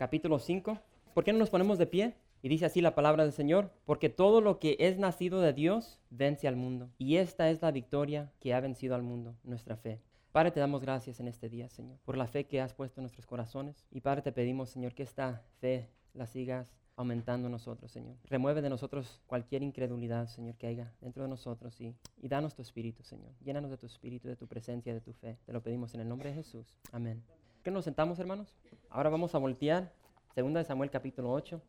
capítulo 5? ¿Por qué no nos ponemos de pie? Y dice así la palabra del Señor, porque todo lo que es nacido de Dios vence al mundo. Y esta es la victoria que ha vencido al mundo, nuestra fe. Padre, te damos gracias en este día, Señor, por la fe que has puesto en nuestros corazones. Y Padre, te pedimos, Señor, que esta fe la sigas aumentando en nosotros, Señor. Remueve de nosotros cualquier incredulidad, Señor, que haya dentro de nosotros y, y danos tu espíritu, Señor. Llénanos de tu espíritu, de tu presencia, de tu fe. Te lo pedimos en el nombre de Jesús. Amén. ¿Qué nos sentamos, hermanos? Ahora vamos a voltear, segunda de Samuel capítulo 8,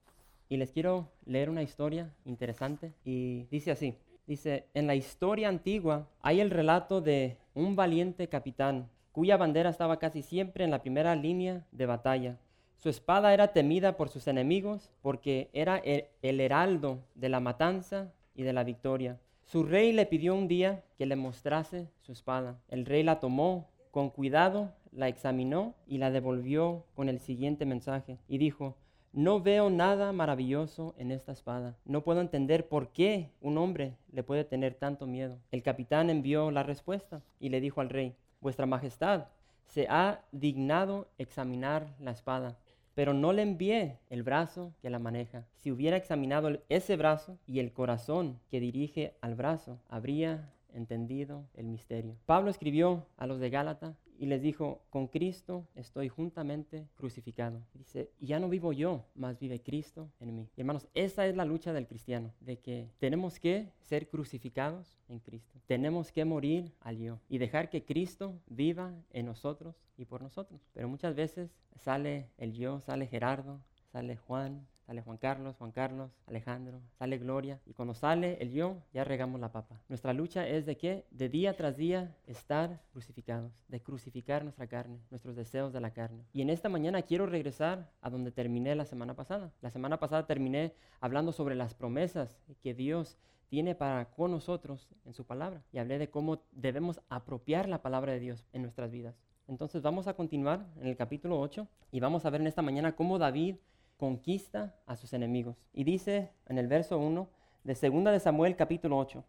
y les quiero leer una historia interesante y dice así. Dice, en la historia antigua hay el relato de un valiente capitán cuya bandera estaba casi siempre en la primera línea de batalla. Su espada era temida por sus enemigos porque era el, el, heraldo de la matanza y de la victoria. Su rey le pidió un día que le mostrase su espada. El rey la tomó con cuidado, la examinó y la devolvió con el siguiente mensaje. Y dijo, no veo nada maravilloso en esta espada. No puedo entender por qué un hombre le puede tener tanto miedo. El capitán envió la respuesta y le dijo al rey, Vuestra Majestad, se ha dignado examinar la espada, pero no le envié el brazo que la maneja. Si hubiera examinado ese brazo y el corazón que dirige al brazo, habría entendido el misterio. Pablo escribió a los de Gálata y les dijo, con Cristo estoy juntamente crucificado. Dice, ya no vivo yo, más vive Cristo en mí. Y hermanos, esa es la lucha del cristiano, de que tenemos que ser crucificados en Cristo. Tenemos que morir al yo y dejar que Cristo viva en nosotros y por nosotros. Pero muchas veces sale el yo, sale Gerardo, sale Juan, sale Juan Carlos, Juan Carlos, Alejandro, sale Gloria. Y cuando sale el yo, ya regamos la papa. Nuestra lucha es de que de día tras día estar crucificados, de crucificar nuestra carne, nuestros deseos de la carne. Y en esta mañana quiero regresar a donde terminé la semana pasada. La semana pasada terminé hablando sobre las promesas que Dios tiene para con nosotros en su palabra. Y hablé de cómo debemos apropiar la palabra de Dios en nuestras vidas. Entonces vamos a continuar en el capítulo 8 y vamos a ver en esta mañana cómo David conquista a sus enemigos. Y dice en el verso 1 de 2 de Samuel capítulo 8.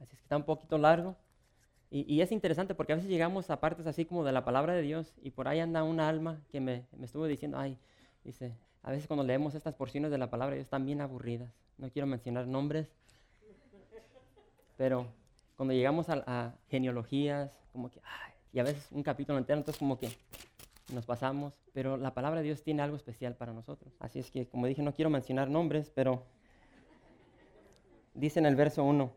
Así es que está un poquito largo. Y, es interesante porque a veces llegamos a partes así como de la palabra de Dios y por ahí anda un alma que me, me estuvo diciendo, ay, dice, a veces cuando leemos estas porciones de la palabra de Dios están bien aburridas. No quiero mencionar nombres, pero cuando llegamos a, a genealogías, como que, ay, y a veces un capítulo entero, entonces como que nos pasamos, pero la palabra de Dios tiene algo especial para nosotros. Así es que, como dije, no quiero mencionar nombres, pero dice en el verso 1,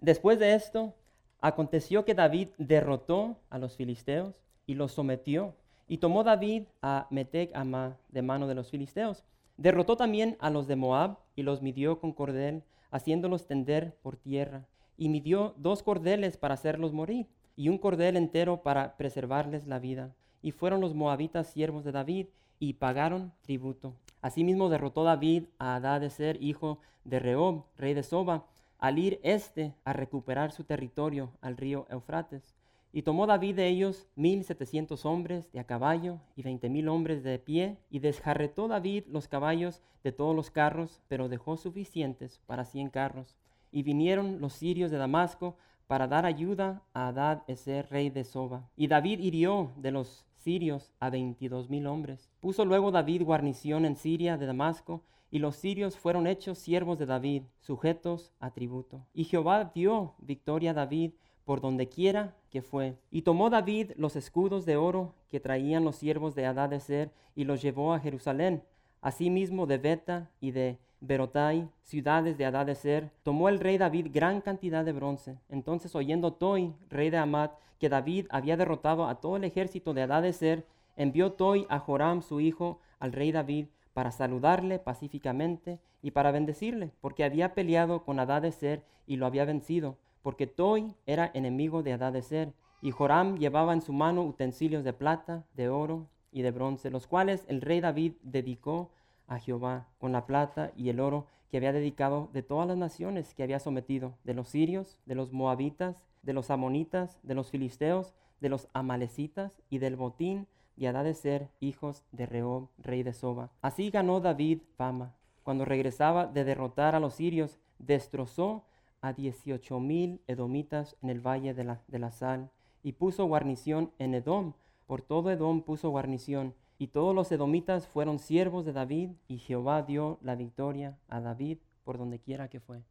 después de esto, aconteció que David derrotó a los filisteos y los sometió, y tomó David a Metec Ama de mano de los filisteos. Derrotó también a los de Moab y los midió con cordel, haciéndolos tender por tierra, y midió dos cordeles para hacerlos morir, y un cordel entero para preservarles la vida y fueron los moabitas siervos de David y pagaron tributo. Asimismo derrotó David a Adadeser, hijo de Rehob, rey de Soba, al ir éste a recuperar su territorio al río Eufrates. Y tomó David de ellos mil setecientos hombres de a caballo y veinte mil hombres de pie, y desjarretó David los caballos de todos los carros, pero dejó suficientes para cien carros. Y vinieron los sirios de Damasco para dar ayuda a Adad Eser, rey de Soba. Y David hirió de los sirios a veintidós mil hombres. Puso luego David guarnición en Siria de Damasco, y los sirios fueron hechos siervos de David, sujetos a tributo. Y Jehová dio victoria a David por donde quiera que fue. Y tomó David los escudos de oro que traían los siervos de Adadeser y los llevó a Jerusalén, asimismo de Beta y de Berotai, ciudades de Adadeser, tomó el rey David gran cantidad de bronce. Entonces, oyendo Toi, rey de Amat, que David había derrotado a todo el ejército de Adadeser, envió Toi a Joram, su hijo, al rey David, para saludarle pacíficamente y para bendecirle, porque había peleado con Adadeser y lo había vencido, porque Toi era enemigo de Adadeser, y Joram llevaba en su mano utensilios de plata, de oro y de bronce, los cuales el rey David dedicó a Jehová con la plata y el oro que había dedicado de todas las naciones que había sometido, de los sirios, de los moabitas, de los amonitas, de los filisteos, de los amalecitas y del botín de ser hijos de Rehob, rey de Soba. Así ganó David fama. Cuando regresaba de derrotar a los sirios, destrozó a dieciocho mil edomitas en el valle de la, de la sal y puso guarnición en Edom. Por todo Edom puso guarnición. Y todos los edomitas fueron siervos de David y Jehová dio la victoria a David por donde quiera que fue.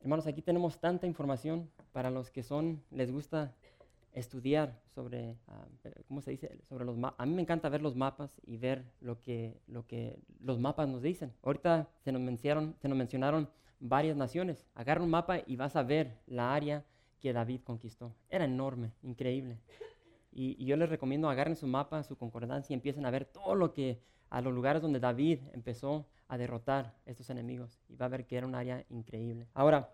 Hermanos, aquí tenemos tanta información para los que son, les gusta estudiar sobre, ah, ¿cómo se dice? Sobre los A mí me encanta ver los mapas y ver lo que, lo que los mapas nos dicen. Ahorita se nos, mencionaron, se nos mencionaron varias naciones. Agarra un mapa y vas a ver la área que David conquistó. Era enorme, increíble. Y, y, yo les recomiendo agarren su mapa, su concordancia y empiecen a ver todo lo que, a los lugares donde David empezó a derrotar estos enemigos. Y va a ver que era un área increíble. Ahora,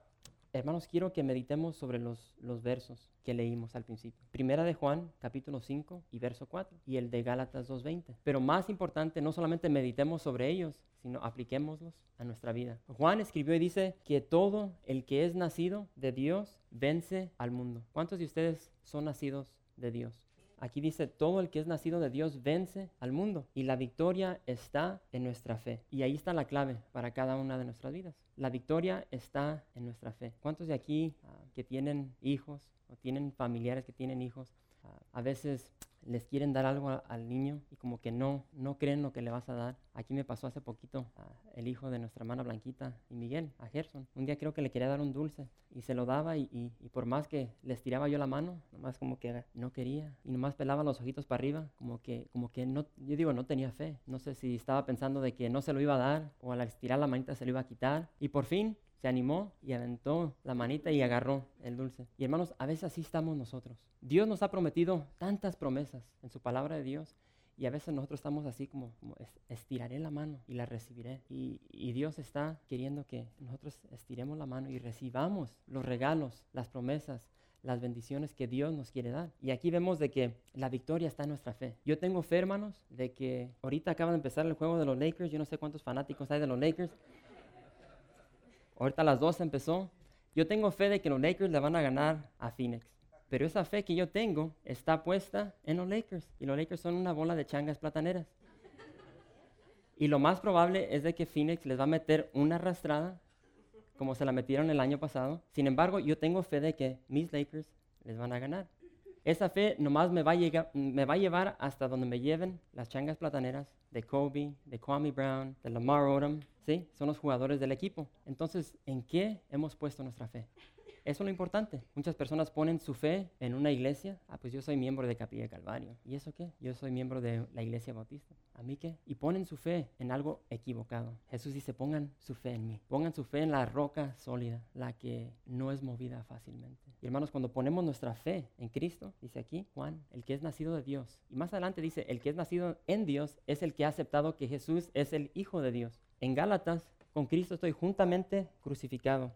Hermanos, quiero que meditemos sobre los, los, versos que leímos al principio. Primera de Juan, capítulo 5 y verso 4, y el de Gálatas 2.20. Pero más importante, no solamente meditemos sobre ellos, sino apliquémoslos a nuestra vida. Juan escribió y dice que todo el que es nacido de Dios vence al mundo. ¿Cuántos de ustedes son nacidos de Dios? Aquí dice, todo el que es nacido de Dios vence al mundo y la victoria está en nuestra fe. Y ahí está la clave para cada una de nuestras vidas. La victoria está en nuestra fe. ¿Cuántos de aquí ah, que tienen hijos o tienen familiares que tienen hijos, ah, a veces les quieren dar algo al niño y como que no, no creen lo que le vas a dar. Aquí me pasó hace poquito el hijo de nuestra hermana Blanquita y Miguel, a Gerson. Un día creo que le quería dar un dulce y se lo daba y, por más que les tiraba yo la mano, nomás como que no quería y nomás pelaba los ojitos para arriba, como que, como que no, yo digo, no tenía fe. No sé si estaba pensando de que no se lo iba a dar o al estirar la manita se lo iba a quitar. Y por fin se animó y aventó la manita y agarró el dulce. Y hermanos, a veces así estamos nosotros. Dios nos ha prometido tantas promesas en su palabra de Dios y a veces nosotros estamos así como, estiraré la mano y la recibiré. Y, Dios está queriendo que nosotros estiremos la mano y recibamos los regalos, las promesas, las bendiciones que Dios nos quiere dar. Y aquí vemos de que la victoria está en nuestra fe. Yo tengo fe, hermanos, de que ahorita acaba de empezar el juego de los Lakers. Yo no sé cuántos fanáticos hay de los Lakers. Ahorita a las 12 empezó. Yo tengo fe de que los Lakers le van a ganar a Phoenix. Pero esa fe que yo tengo está puesta en los Lakers. Y los Lakers son una bola de changas plataneras. Y lo más probable es de que Phoenix les va a meter una arrastrada, como se la metieron el año pasado. Sin embargo, yo tengo fe de que mis Lakers les van a ganar. Esa fe nomás me va, a llegar, me va a llevar hasta donde me lleven las changas plataneras de Kobe, de Kwame Brown, de Lamar Odom, ¿sí? Son los jugadores del equipo. Entonces, ¿en qué hemos puesto nuestra fe? Eso es lo importante. Muchas personas ponen su fe en una iglesia. Ah, pues yo soy miembro de Capilla Calvario. ¿Y eso qué? Yo soy miembro de la iglesia bautista. ¿A mí qué? Y ponen su fe en algo equivocado. Jesús dice, pongan su fe en mí. Pongan su fe en la roca sólida, la que no es movida fácilmente. Y hermanos, cuando ponemos nuestra fe en Cristo, dice aquí Juan, el que es nacido de Dios. Y más adelante dice, el que es nacido en Dios es el que ha aceptado que Jesús es el Hijo de Dios. En Gálatas, con Cristo estoy juntamente crucificado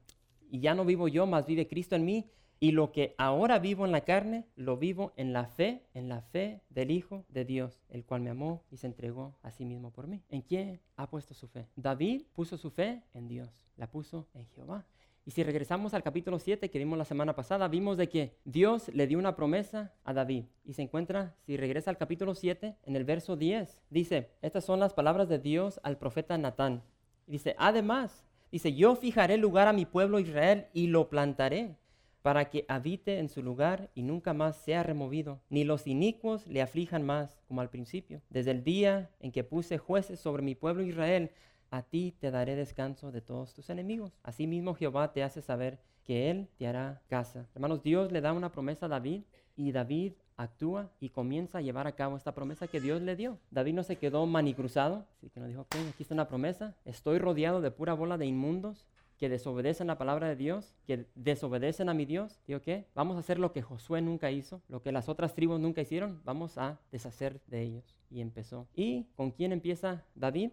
y ya no vivo yo, más vive Cristo en mí. Y lo que ahora vivo en la carne, lo vivo en la fe, en la fe del Hijo de Dios, el cual me amó y se entregó a sí mismo por mí. ¿En quién ha puesto su fe? David puso su fe en Dios, la puso en Jehová. Y si regresamos al capítulo 7 que vimos la semana pasada, vimos de que Dios le dio una promesa a David. Y se encuentra, si regresa al capítulo 7, en el verso 10, dice, estas son las palabras de Dios al profeta Natán. dice, además, Dice, yo fijaré lugar a mi pueblo Israel y lo plantaré para que habite en su lugar y nunca más sea removido, ni los inicuos le aflijan más como al principio. Desde el día en que puse jueces sobre mi pueblo Israel, a ti te daré descanso de todos tus enemigos. Asimismo Jehová te hace saber que Él te hará casa. Hermanos, Dios le da una promesa a David y David actúa y comienza a llevar a cabo esta promesa que Dios le dio. David no se quedó manicruzado, así que no dijo, ok, aquí está una promesa, estoy rodeado de pura bola de inmundos que desobedecen la palabra de Dios, que desobedecen a mi Dios. Digo, ¿qué? Vamos a hacer lo que Josué nunca hizo, lo que las otras tribus nunca hicieron, vamos a deshacer de ellos. Y empezó. ¿Y con quién empieza David?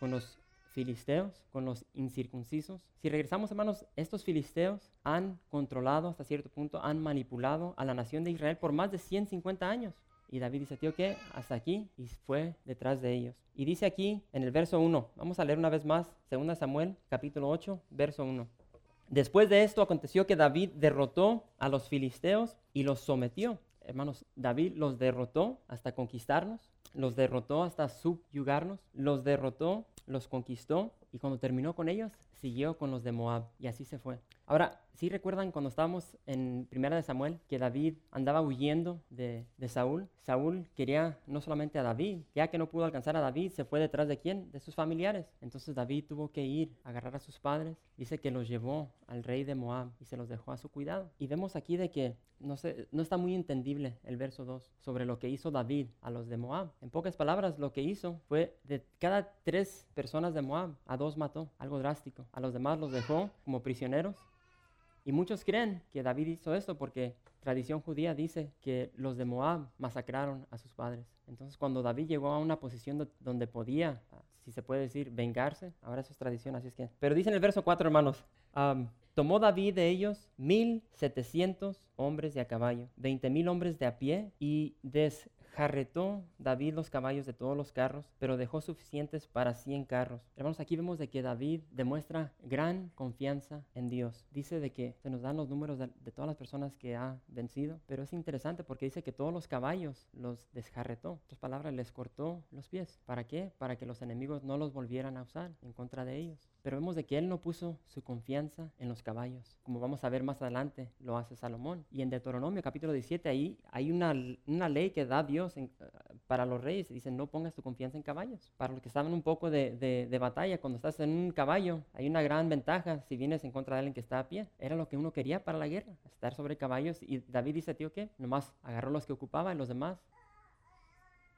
Con los filisteos, con los incircuncisos. Si regresamos, hermanos, estos filisteos han controlado hasta cierto punto, han manipulado a la nación de Israel por más de 150 años. Y David dice, tío, ¿qué? Hasta aquí. Y fue detrás de ellos. Y dice aquí en el verso 1, vamos a leer una vez más, 2 Samuel, capítulo 8, verso 1. Después de esto aconteció que David derrotó a los filisteos y los sometió. Hermanos, David los derrotó hasta conquistarnos, los derrotó hasta subyugarnos, los derrotó, los conquistó y cuando terminó con ellos, siguió con los de Moab y así se fue. Ahora, ¿sí recuerdan cuando estábamos en Primera de Samuel que David andaba huyendo de, Saúl? Saúl quería no solamente a David, ya que no pudo alcanzar a David, se fue detrás de quién? De sus familiares. Entonces David tuvo que ir a agarrar a sus padres. Dice que los llevó al rey de Moab y se los dejó a su cuidado. Y vemos aquí de que no, no está muy entendible el verso 2 sobre lo que hizo David a los de Moab. En pocas palabras, lo que hizo fue de cada tres personas de Moab, a dos mató, algo drástico. A los demás los dejó como prisioneros y muchos creen que David hizo esto porque tradición judía dice que los de Moab masacraron a sus padres. Entonces cuando David llegó a una posición donde podía, si se puede decir, vengarse, ahora eso es tradición, así es que... Pero dice en el verso 4, hermanos, tomó David de ellos mil setecientos hombres de a caballo, veinte mil hombres de a pie y des Jarretó David los caballos de todos los carros, pero dejó suficientes para cien carros. Hermanos, aquí vemos de que David demuestra gran confianza en Dios. Dice de que se nos dan los números de, todas las personas que ha vencido, pero es interesante porque dice que todos los caballos los desjarretó. En otras palabras, les cortó los pies. ¿Para qué? Para que los enemigos no los volvieran a usar en contra de ellos. Pero vemos de que él no puso su confianza en los caballos. Como vamos a ver más adelante, lo hace Salomón. Y en Deuteronomio capítulo 17, ahí hay una, una ley que da Dios eh, para los reyes. Dicen, no pongas tu confianza en caballos. Para los que saben un poco de, de, de, batalla, cuando estás en un caballo, hay una gran ventaja si vienes en contra de alguien que está a pie. Era lo que uno quería para la guerra, estar sobre caballos. Y David dice, tío, ¿qué? Nomás agarró los que ocupaba y los demás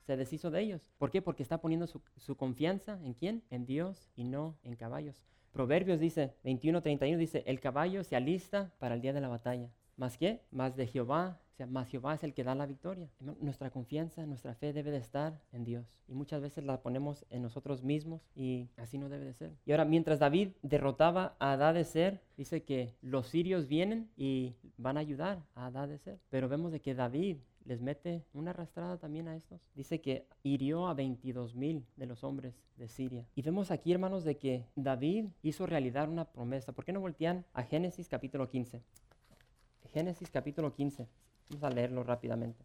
se deshizo de ellos. ¿Por qué? Porque está poniendo su, confianza en quién? En Dios y no en caballos. Proverbios dice, 21-31 dice, el caballo se alista para el día de la batalla. ¿Más qué? Más de Jehová. O sea, más Jehová es el que da la victoria. Nuestra confianza, nuestra fe debe de estar en Dios. Y muchas veces la ponemos en nosotros mismos y así no debe de ser. Y ahora, mientras David derrotaba a Ser, dice que los sirios vienen y van a ayudar a Ser. Pero vemos de que David les mete una arrastrada también a estos. Dice que hirió a 22 mil de los hombres de Siria. Y vemos aquí, hermanos, de que David hizo realidad una promesa. ¿Por qué no voltean a Génesis capítulo 15? Génesis capítulo 15. Vamos a leerlo rápidamente.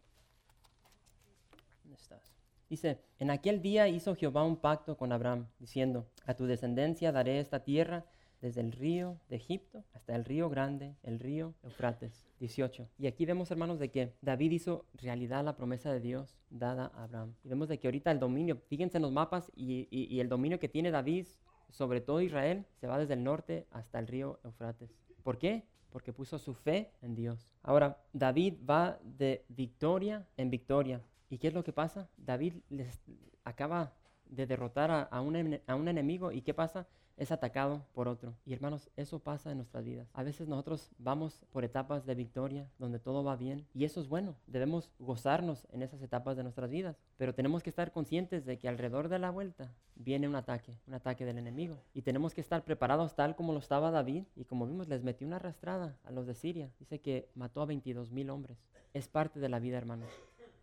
¿Dónde estás? Dice, en aquel día hizo Jehová un pacto con Abraham, diciendo, a tu descendencia daré esta tierra desde el río de Egipto hasta el río grande, el río Eufrates. 18. Y aquí vemos, hermanos, de que David hizo realidad la promesa de Dios dada a Abraham. Y vemos de que ahorita el dominio, fíjense en los mapas, y, el dominio que tiene David sobre todo Israel se va desde el norte hasta el río Eufrates. ¿Por qué? Porque puso su fe en Dios. Ahora, David va de victoria en victoria. ¿Y qué es lo que pasa? David les acaba de derrotar a un enemigo. ¿Y qué pasa? Es atacado por otro. Y hermanos, eso pasa en nuestras vidas. A veces nosotros vamos por etapas de victoria donde todo va bien y eso es bueno. Debemos gozarnos en esas etapas de nuestras vidas, pero tenemos que estar conscientes de que alrededor de la vuelta viene un ataque, un ataque del enemigo. Y tenemos que estar preparados tal como lo estaba David y como vimos les metió una arrastrada a los de Siria. Dice que mató a 22 mil hombres. Es parte de la vida, hermanos.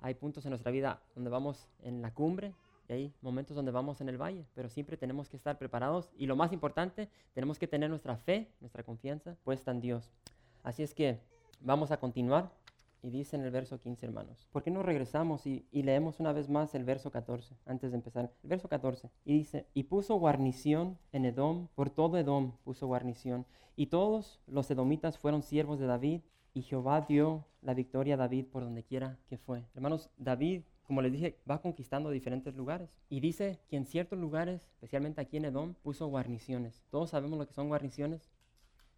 Hay puntos en nuestra vida donde vamos en la cumbre y hay momentos donde vamos en el valle, pero siempre tenemos que estar preparados y lo más importante, tenemos que tener nuestra fe, nuestra confianza puesta en Dios. Así es que vamos a continuar y dice en el verso 15, hermanos. ¿Por qué no regresamos y, y, leemos una vez más el verso 14 antes de empezar? El verso 14. Y dice, y puso guarnición en Edom, por todo Edom puso guarnición. Y todos los edomitas fueron siervos de David, y Jehová dio la victoria a David por donde quiera que fue. Hermanos, David como les dije, va conquistando diferentes lugares. Y dice que en ciertos lugares, especialmente aquí en Edom, puso guarniciones. Todos sabemos lo que son guarniciones.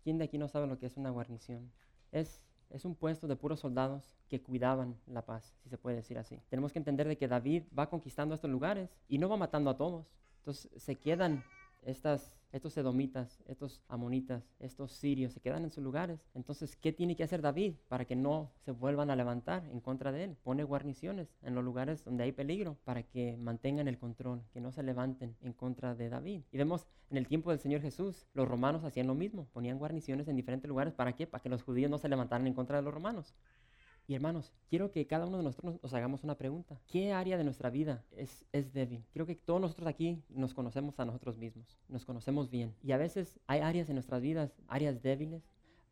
¿Quién de aquí no sabe lo que es una guarnición? Es, es un puesto de puros soldados que cuidaban la paz, si se puede decir así. Tenemos que entender de que David va conquistando estos lugares y no va matando a todos. Entonces se quedan estas estos edomitas, estos amonitas, estos sirios se quedan en sus lugares. Entonces, ¿qué tiene que hacer David para que no se vuelvan a levantar en contra de él? Pone guarniciones en los lugares donde hay peligro para que mantengan el control, que no se levanten en contra de David. Y vemos en el tiempo del Señor Jesús, los romanos hacían lo mismo, ponían guarniciones en diferentes lugares. ¿Para qué? Para que los judíos no se levantaran en contra de los romanos. Y hermanos, quiero que cada uno de nosotros nos hagamos una pregunta. ¿Qué área de nuestra vida es, es débil? Creo que todos nosotros aquí nos conocemos a nosotros mismos, nos conocemos bien. Y a veces hay áreas en nuestras vidas, áreas débiles,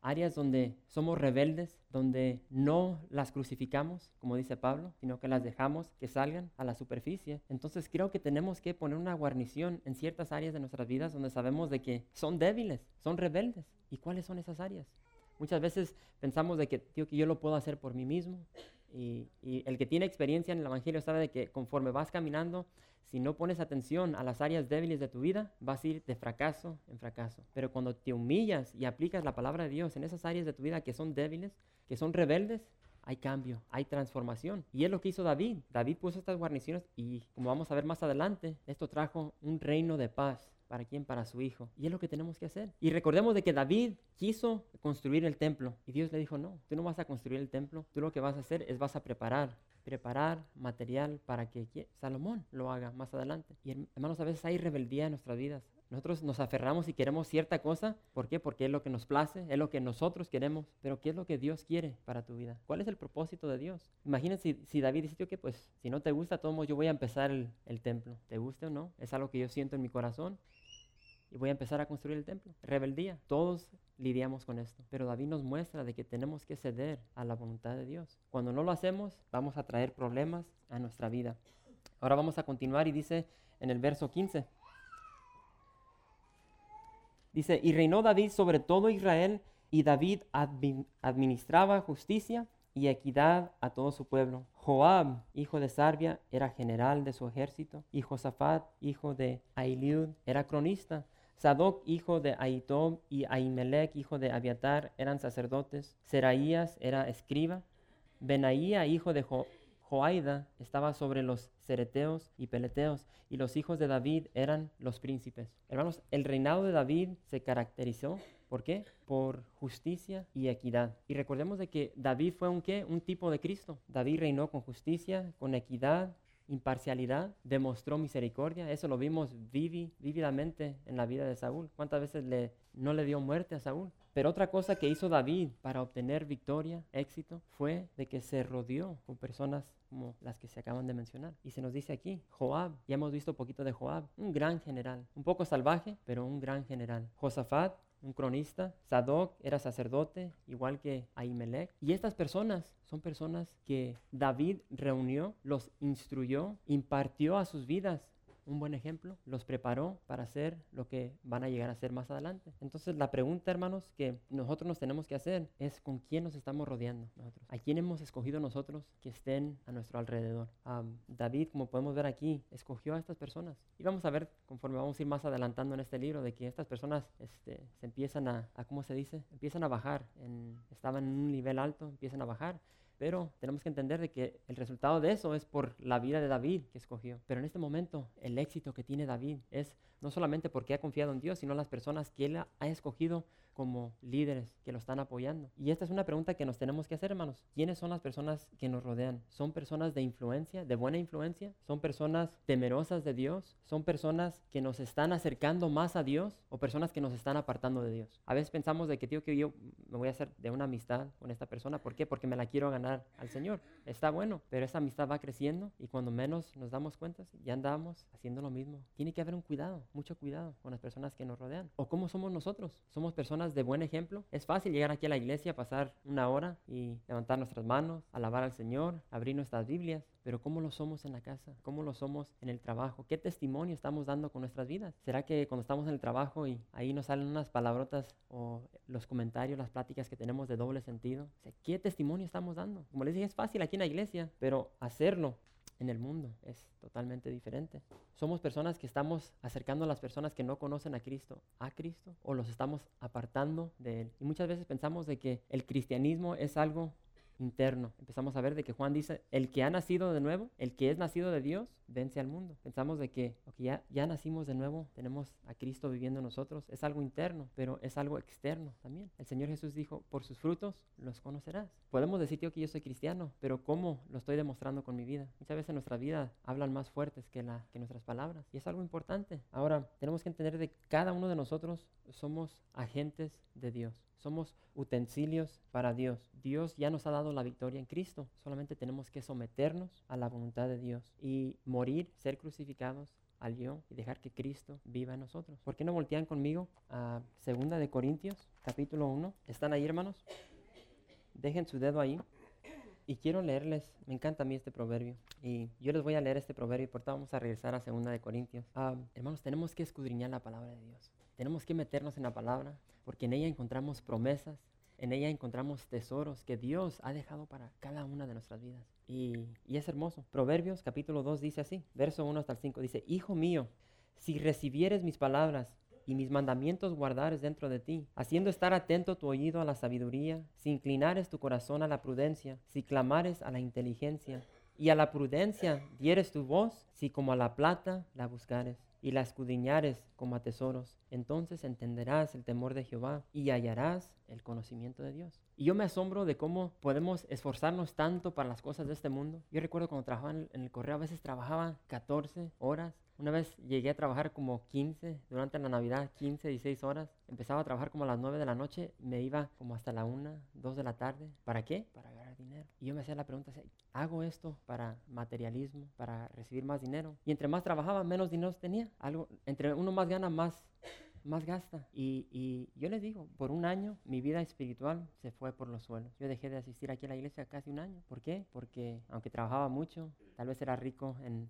áreas donde somos rebeldes, donde no las crucificamos, como dice Pablo, sino que las dejamos que salgan a la superficie. Entonces creo que tenemos que poner una guarnición en ciertas áreas de nuestras vidas donde sabemos de que son débiles, son rebeldes. ¿Y cuáles son esas áreas? Muchas veces pensamos de que, tío, que yo lo puedo hacer por mí mismo. Y, y, el que tiene experiencia en el Evangelio sabe de que conforme vas caminando, si no pones atención a las áreas débiles de tu vida, vas a ir de fracaso en fracaso. Pero cuando te humillas y aplicas la palabra de Dios en esas áreas de tu vida que son débiles, que son rebeldes, hay cambio, hay transformación. Y es lo que hizo David. David puso estas guarniciones y como vamos a ver más adelante, esto trajo un reino de paz ¿Para quién? Para su hijo. Y es lo que tenemos que hacer. Y recordemos de que David quiso construir el templo. Y Dios le dijo, no, tú no vas a construir el templo. Tú lo que vas a hacer es vas a preparar. Preparar material para que Salomón lo haga más adelante. Y hermanos, a veces hay rebeldía en nuestras vidas. Nosotros nos aferramos y queremos cierta cosa. ¿Por qué? Porque es lo que nos place, es lo que nosotros queremos. Pero ¿qué es lo que Dios quiere para tu vida? ¿Cuál es el propósito de Dios? Imagínense si, David dice, que pues si no te gusta, todo yo voy a empezar el, el templo. ¿Te guste o no? Es algo que yo siento en mi corazón y voy a empezar a construir el templo. Rebeldía. Todos lidiamos con esto. Pero David nos muestra de que tenemos que ceder a la voluntad de Dios. Cuando no lo hacemos, vamos a traer problemas a nuestra vida. Ahora vamos a continuar y dice en el verso 15. Dice, y reinó David sobre todo Israel, y David administraba justicia y equidad a todo su pueblo. Joab, hijo de Sarbia, era general de su ejército, y Josafat, hijo de Ailiud, era cronista. Sadoc, hijo de Aitob, y Ahimelech, hijo de Abiatar, eran sacerdotes. Seraías era escriba. Benaía, hijo de Joaida, estaba sobre los cereteos y peleteos, y los hijos de David eran los príncipes. Hermanos, el reinado de David se caracterizó ¿Por qué? Por justicia y equidad. Y recordemos de que David fue un qué? Un tipo de Cristo. David reinó con justicia, con equidad, imparcialidad, demostró misericordia. Eso lo vimos vívidamente en la vida de Saúl. ¿Cuántas veces le, no le dio muerte a Saúl? Pero otra cosa que hizo David para obtener victoria, éxito, fue de que se rodeó con personas como las que se acaban de mencionar. Y se nos dice aquí, Joab, ya hemos visto un poquito de Joab, un gran general, un poco salvaje, pero un gran general. Josafat, un cronista. Sadoc era sacerdote, igual que Ahimelech. Y estas personas son personas que David reunió, los instruyó, impartió a sus vidas un buen ejemplo, los preparó para hacer lo que van a llegar a ser más adelante. Entonces la pregunta, hermanos, que nosotros nos tenemos que hacer es con quién nos estamos rodeando nosotros. ¿A quién hemos escogido nosotros que estén a nuestro alrededor? David, como podemos ver aquí, escogió a estas personas. Y vamos a ver, conforme vamos a ir más adelantando en este libro, de que estas personas este, se empiezan a, a, ¿cómo se dice? Empiezan a bajar. En, estaban en un nivel alto, empiezan a bajar pero tenemos que entender de que el resultado de eso es por la vida de David que escogió. Pero en este momento el éxito que tiene David es no solamente porque ha confiado en Dios, sino las personas que él ha escogido como líderes que lo están apoyando. Y esta es una pregunta que nos tenemos que hacer, hermanos. ¿Quiénes son las personas que nos rodean? ¿Son personas de influencia, de buena influencia? ¿Son personas temerosas de Dios? ¿Son personas que nos están acercando más a Dios o personas que nos están apartando de Dios? A veces pensamos de que, tío, que yo me voy a hacer de una amistad con esta persona. ¿Por qué? Porque me la quiero ganar al Señor. Está bueno, pero esa amistad va creciendo y cuando menos nos damos cuenta, ya andamos haciendo lo mismo. Tiene que haber un cuidado, mucho cuidado con las personas que nos rodean. ¿O cómo somos nosotros? ¿Somos personas de buen ejemplo. Es fácil llegar aquí a la iglesia, pasar una hora y levantar nuestras manos, alabar al Señor, abrir nuestras Biblias, pero ¿cómo lo somos en la casa? ¿Cómo lo somos en el trabajo? ¿Qué testimonio estamos dando con nuestras vidas? ¿Será que cuando estamos en el trabajo y ahí nos salen unas palabrotas o los comentarios, las pláticas que tenemos de doble sentido? ¿Qué testimonio estamos dando? Como les dije, es fácil aquí en la iglesia, pero hacerlo en el mundo es totalmente diferente. Somos personas que estamos acercando a las personas que no conocen a Cristo a Cristo o los estamos apartando de Él. Y muchas veces pensamos de que el cristianismo es algo interno. Empezamos a ver de que Juan dice, el que ha nacido de nuevo, el que es nacido de Dios, vence al mundo. Pensamos de que ya, ya nacimos de nuevo, tenemos a Cristo viviendo en nosotros. Es algo interno, pero es algo externo también. El Señor Jesús dijo, por sus frutos los conocerás. Podemos decir, que yo soy cristiano, pero ¿cómo lo estoy demostrando con mi vida? Muchas veces nuestra vida hablan más fuertes que, la, que nuestras palabras. Y es algo importante. Ahora, tenemos que entender de que cada uno de nosotros somos agentes de Dios. Somos utensilios para Dios. Dios ya nos ha dado la victoria en Cristo. Solamente tenemos que someternos a la voluntad de Dios y morir, ser crucificados al yo y dejar que Cristo viva en nosotros. ¿Por qué no voltean conmigo a Segunda de Corintios, capítulo 1? ¿Están ahí, hermanos? Dejen su dedo ahí. Y quiero leerles, me encanta a mí este proverbio. Y yo les voy a leer este proverbio y por tanto vamos a regresar a Segunda de Corintios. Ah, hermanos, tenemos que escudriñar la palabra de Dios. Tenemos que meternos en la palabra porque en ella encontramos promesas, en ella encontramos tesoros que Dios ha dejado para cada una de nuestras vidas. Y, es hermoso. Proverbios capítulo 2 dice así, verso 1 hasta el 5, dice, Hijo mío, si recibieres mis palabras y mis mandamientos guardares dentro de ti, haciendo estar atento tu oído a la sabiduría, si inclinares tu corazón a la prudencia, si clamares a la inteligencia, y a la prudencia dieres tu voz, si como a la plata la buscares y la escudriñares como a tesoros, entonces entenderás el temor de Jehová y hallarás el conocimiento de Dios. Y yo me asombro de cómo podemos esforzarnos tanto para las cosas de este mundo. Yo recuerdo cuando trabajaba en el correo, a veces trabajaba 14 horas una vez llegué a trabajar como 15, durante la Navidad, 15, 16 horas. Empezaba a trabajar como a las 9 de la noche, me iba como hasta la 1, 2 de la tarde. ¿Para qué? Para dinero. Y yo me hacía la pregunta, ¿hago esto para materialismo, para recibir más dinero? Y entre más trabajaba, menos dinero tenía. Algo, entre uno más gana, más más gasta. Y, y, yo les digo, por un año mi vida espiritual se fue por los suelos. Yo dejé de asistir aquí a la iglesia casi un año. ¿Por qué? Porque aunque trabajaba mucho, tal vez era rico en,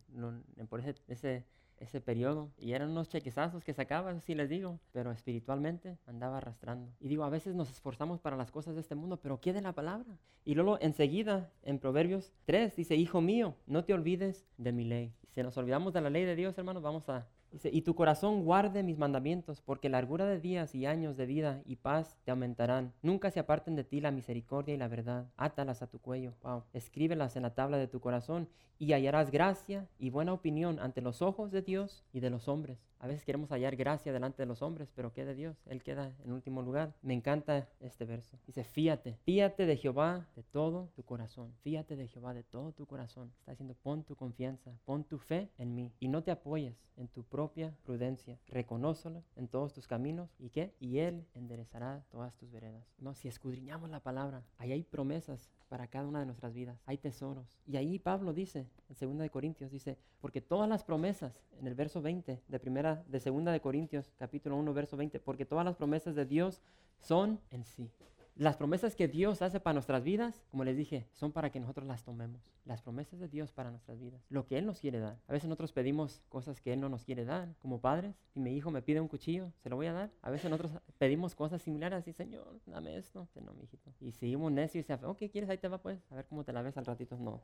en por ese, ese ese periodo. Y eran unos chequezazos que sacaba, así les digo, pero espiritualmente andaba arrastrando. Y digo, a veces nos esforzamos para las cosas de este mundo, pero ¿qué de la palabra? Y luego enseguida, en Proverbios 3, dice, Hijo mío, no te olvides de mi ley. Si nos olvidamos de la ley de Dios, hermanos, vamos a Dice, y tu corazón guarde mis mandamientos, porque largura de días y años de vida y paz te aumentarán. Nunca se aparten de ti la misericordia y la verdad. Átalas a tu cuello. Wow. Escríbelas en la tabla de tu corazón y hallarás gracia y buena opinión ante los ojos de Dios y de los hombres. A veces queremos hallar gracia delante de los hombres, pero ¿qué de Dios? Él queda en último lugar. Me encanta este verso. Dice, fíate, fíate de Jehová de todo tu corazón. Fíate de Jehová de todo tu corazón. Está diciendo, pon tu confianza, pon tu fe en mí y no te apoyes en tu propia prudencia. Reconócelo en todos tus caminos y qué? Y Él enderezará todas tus veredas. No, si escudriñamos la palabra, ahí hay promesas para cada una de nuestras vidas. Hay tesoros. Y ahí Pablo dice, en 2 de Corintios, dice, porque todas las promesas, en el verso 20 de primera, de 2 de Corintios, capítulo 1, verso 20, porque todas las promesas de Dios son en sí. Las promesas que Dios hace para nuestras vidas, como les dije, son para que nosotros las tomemos. Las promesas de Dios para nuestras vidas. Lo que Él nos quiere dar. A veces nosotros pedimos cosas que Él no nos quiere dar. Como padres, si mi hijo me pide un cuchillo, ¿se lo voy a dar? A veces nosotros pedimos cosas similares así, Señor, dame esto. No, mi hijito. Y seguimos necios y se ok, ¿quieres? Ahí te va pues. A ver cómo te la ves al ratito. No.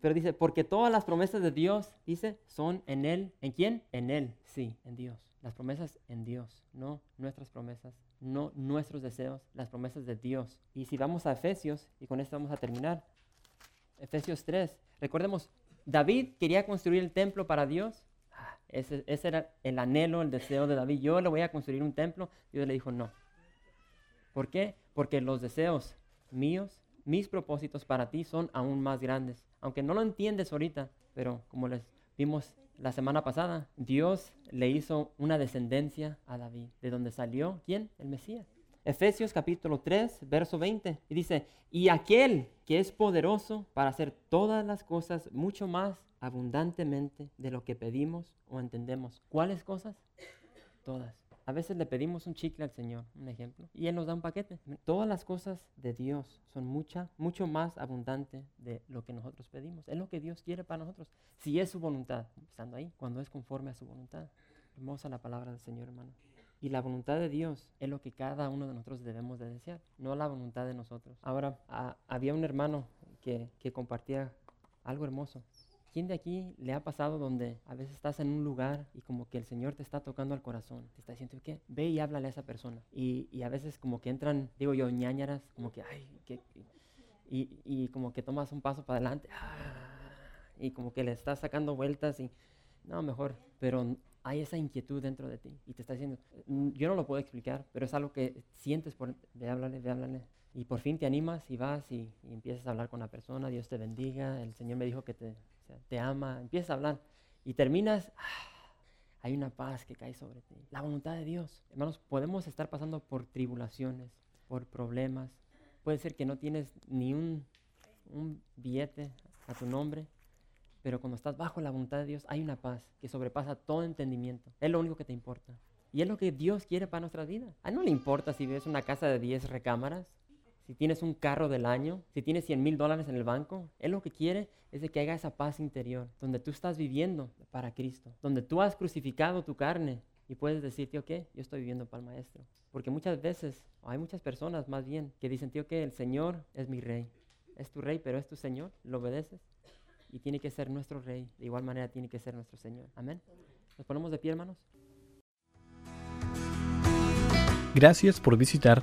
Pero dice, porque todas las promesas de Dios, dice, son en Él. ¿En quién? En Él, sí, en Dios. Las promesas en Dios, no nuestras promesas no nuestros deseos, las promesas de Dios. Y si vamos a Efesios, y con esto vamos a terminar, Efesios 3, recordemos, David quería construir el templo para Dios. Ah, ese, ese, era el anhelo, el deseo de David. Yo le voy a construir un templo. Dios le dijo no. ¿Por qué? Porque los deseos míos, mis propósitos para ti son aún más grandes. Aunque no lo entiendes ahorita, pero como les vimos la semana pasada, Dios le hizo una descendencia a David, de donde salió, ¿quién? El Mesías. Efesios capítulo 3, verso 20, y dice, y aquel que es poderoso para hacer todas las cosas mucho más abundantemente de lo que pedimos o entendemos. ¿Cuáles cosas? Todas. A veces le pedimos un chicle al Señor, un ejemplo, y Él nos da un paquete. Todas las cosas de Dios son mucha, mucho más abundante de lo que nosotros pedimos. Es lo que Dios quiere para nosotros. Si es su voluntad, estando ahí, cuando es conforme a su voluntad. Hermosa la palabra del Señor, hermano. Y la voluntad de Dios es lo que cada uno de nosotros debemos de desear, no la voluntad de nosotros. Ahora, había un hermano que, que compartía algo hermoso. ¿Quién de aquí le ha pasado donde a veces estás en un lugar y como que el Señor te está tocando al corazón? Te está diciendo, ¿qué? Ve y háblale a esa persona. Y, y a veces como que entran, digo yo, ñañaras, como que, ay, que, y, y, como que tomas un paso para adelante, y como que le estás sacando vueltas y, no, mejor, pero hay esa inquietud dentro de ti y te está diciendo, mm, yo no lo puedo explicar, pero es algo que sientes por, ve, háblale, ve, háblale. Y por fin te animas y vas y, y empiezas a hablar con la persona, Dios te bendiga, el Señor me dijo que te te ama, empieza a hablar y terminas, ah, hay una paz que cae sobre ti. La voluntad de Dios. Hermanos, podemos estar pasando por tribulaciones, por problemas. Puede ser que no tienes ni un, un billete a tu nombre, pero cuando estás bajo la voluntad de Dios hay una paz que sobrepasa todo entendimiento. Es lo único que te importa. Y es lo que Dios quiere para nuestras vidas. A él no le importa si ves una casa de 10 recámaras, si tienes un carro del año, si tienes 100 mil dólares en el banco. Él lo que quiere es de que haya esa paz interior, donde tú estás viviendo para Cristo, donde tú has crucificado tu carne y puedes decir, tío, ¿qué? Yo estoy viviendo para el Maestro. Porque muchas veces, o hay muchas personas más bien, que dicen, tío, que el Señor es mi rey. Es tu rey, pero es tu Señor. ¿Lo obedeces? Y tiene que ser nuestro rey. De igual manera tiene que ser nuestro Señor. Amén. ¿Nos ponemos de pie, hermanos? Gracias por visitar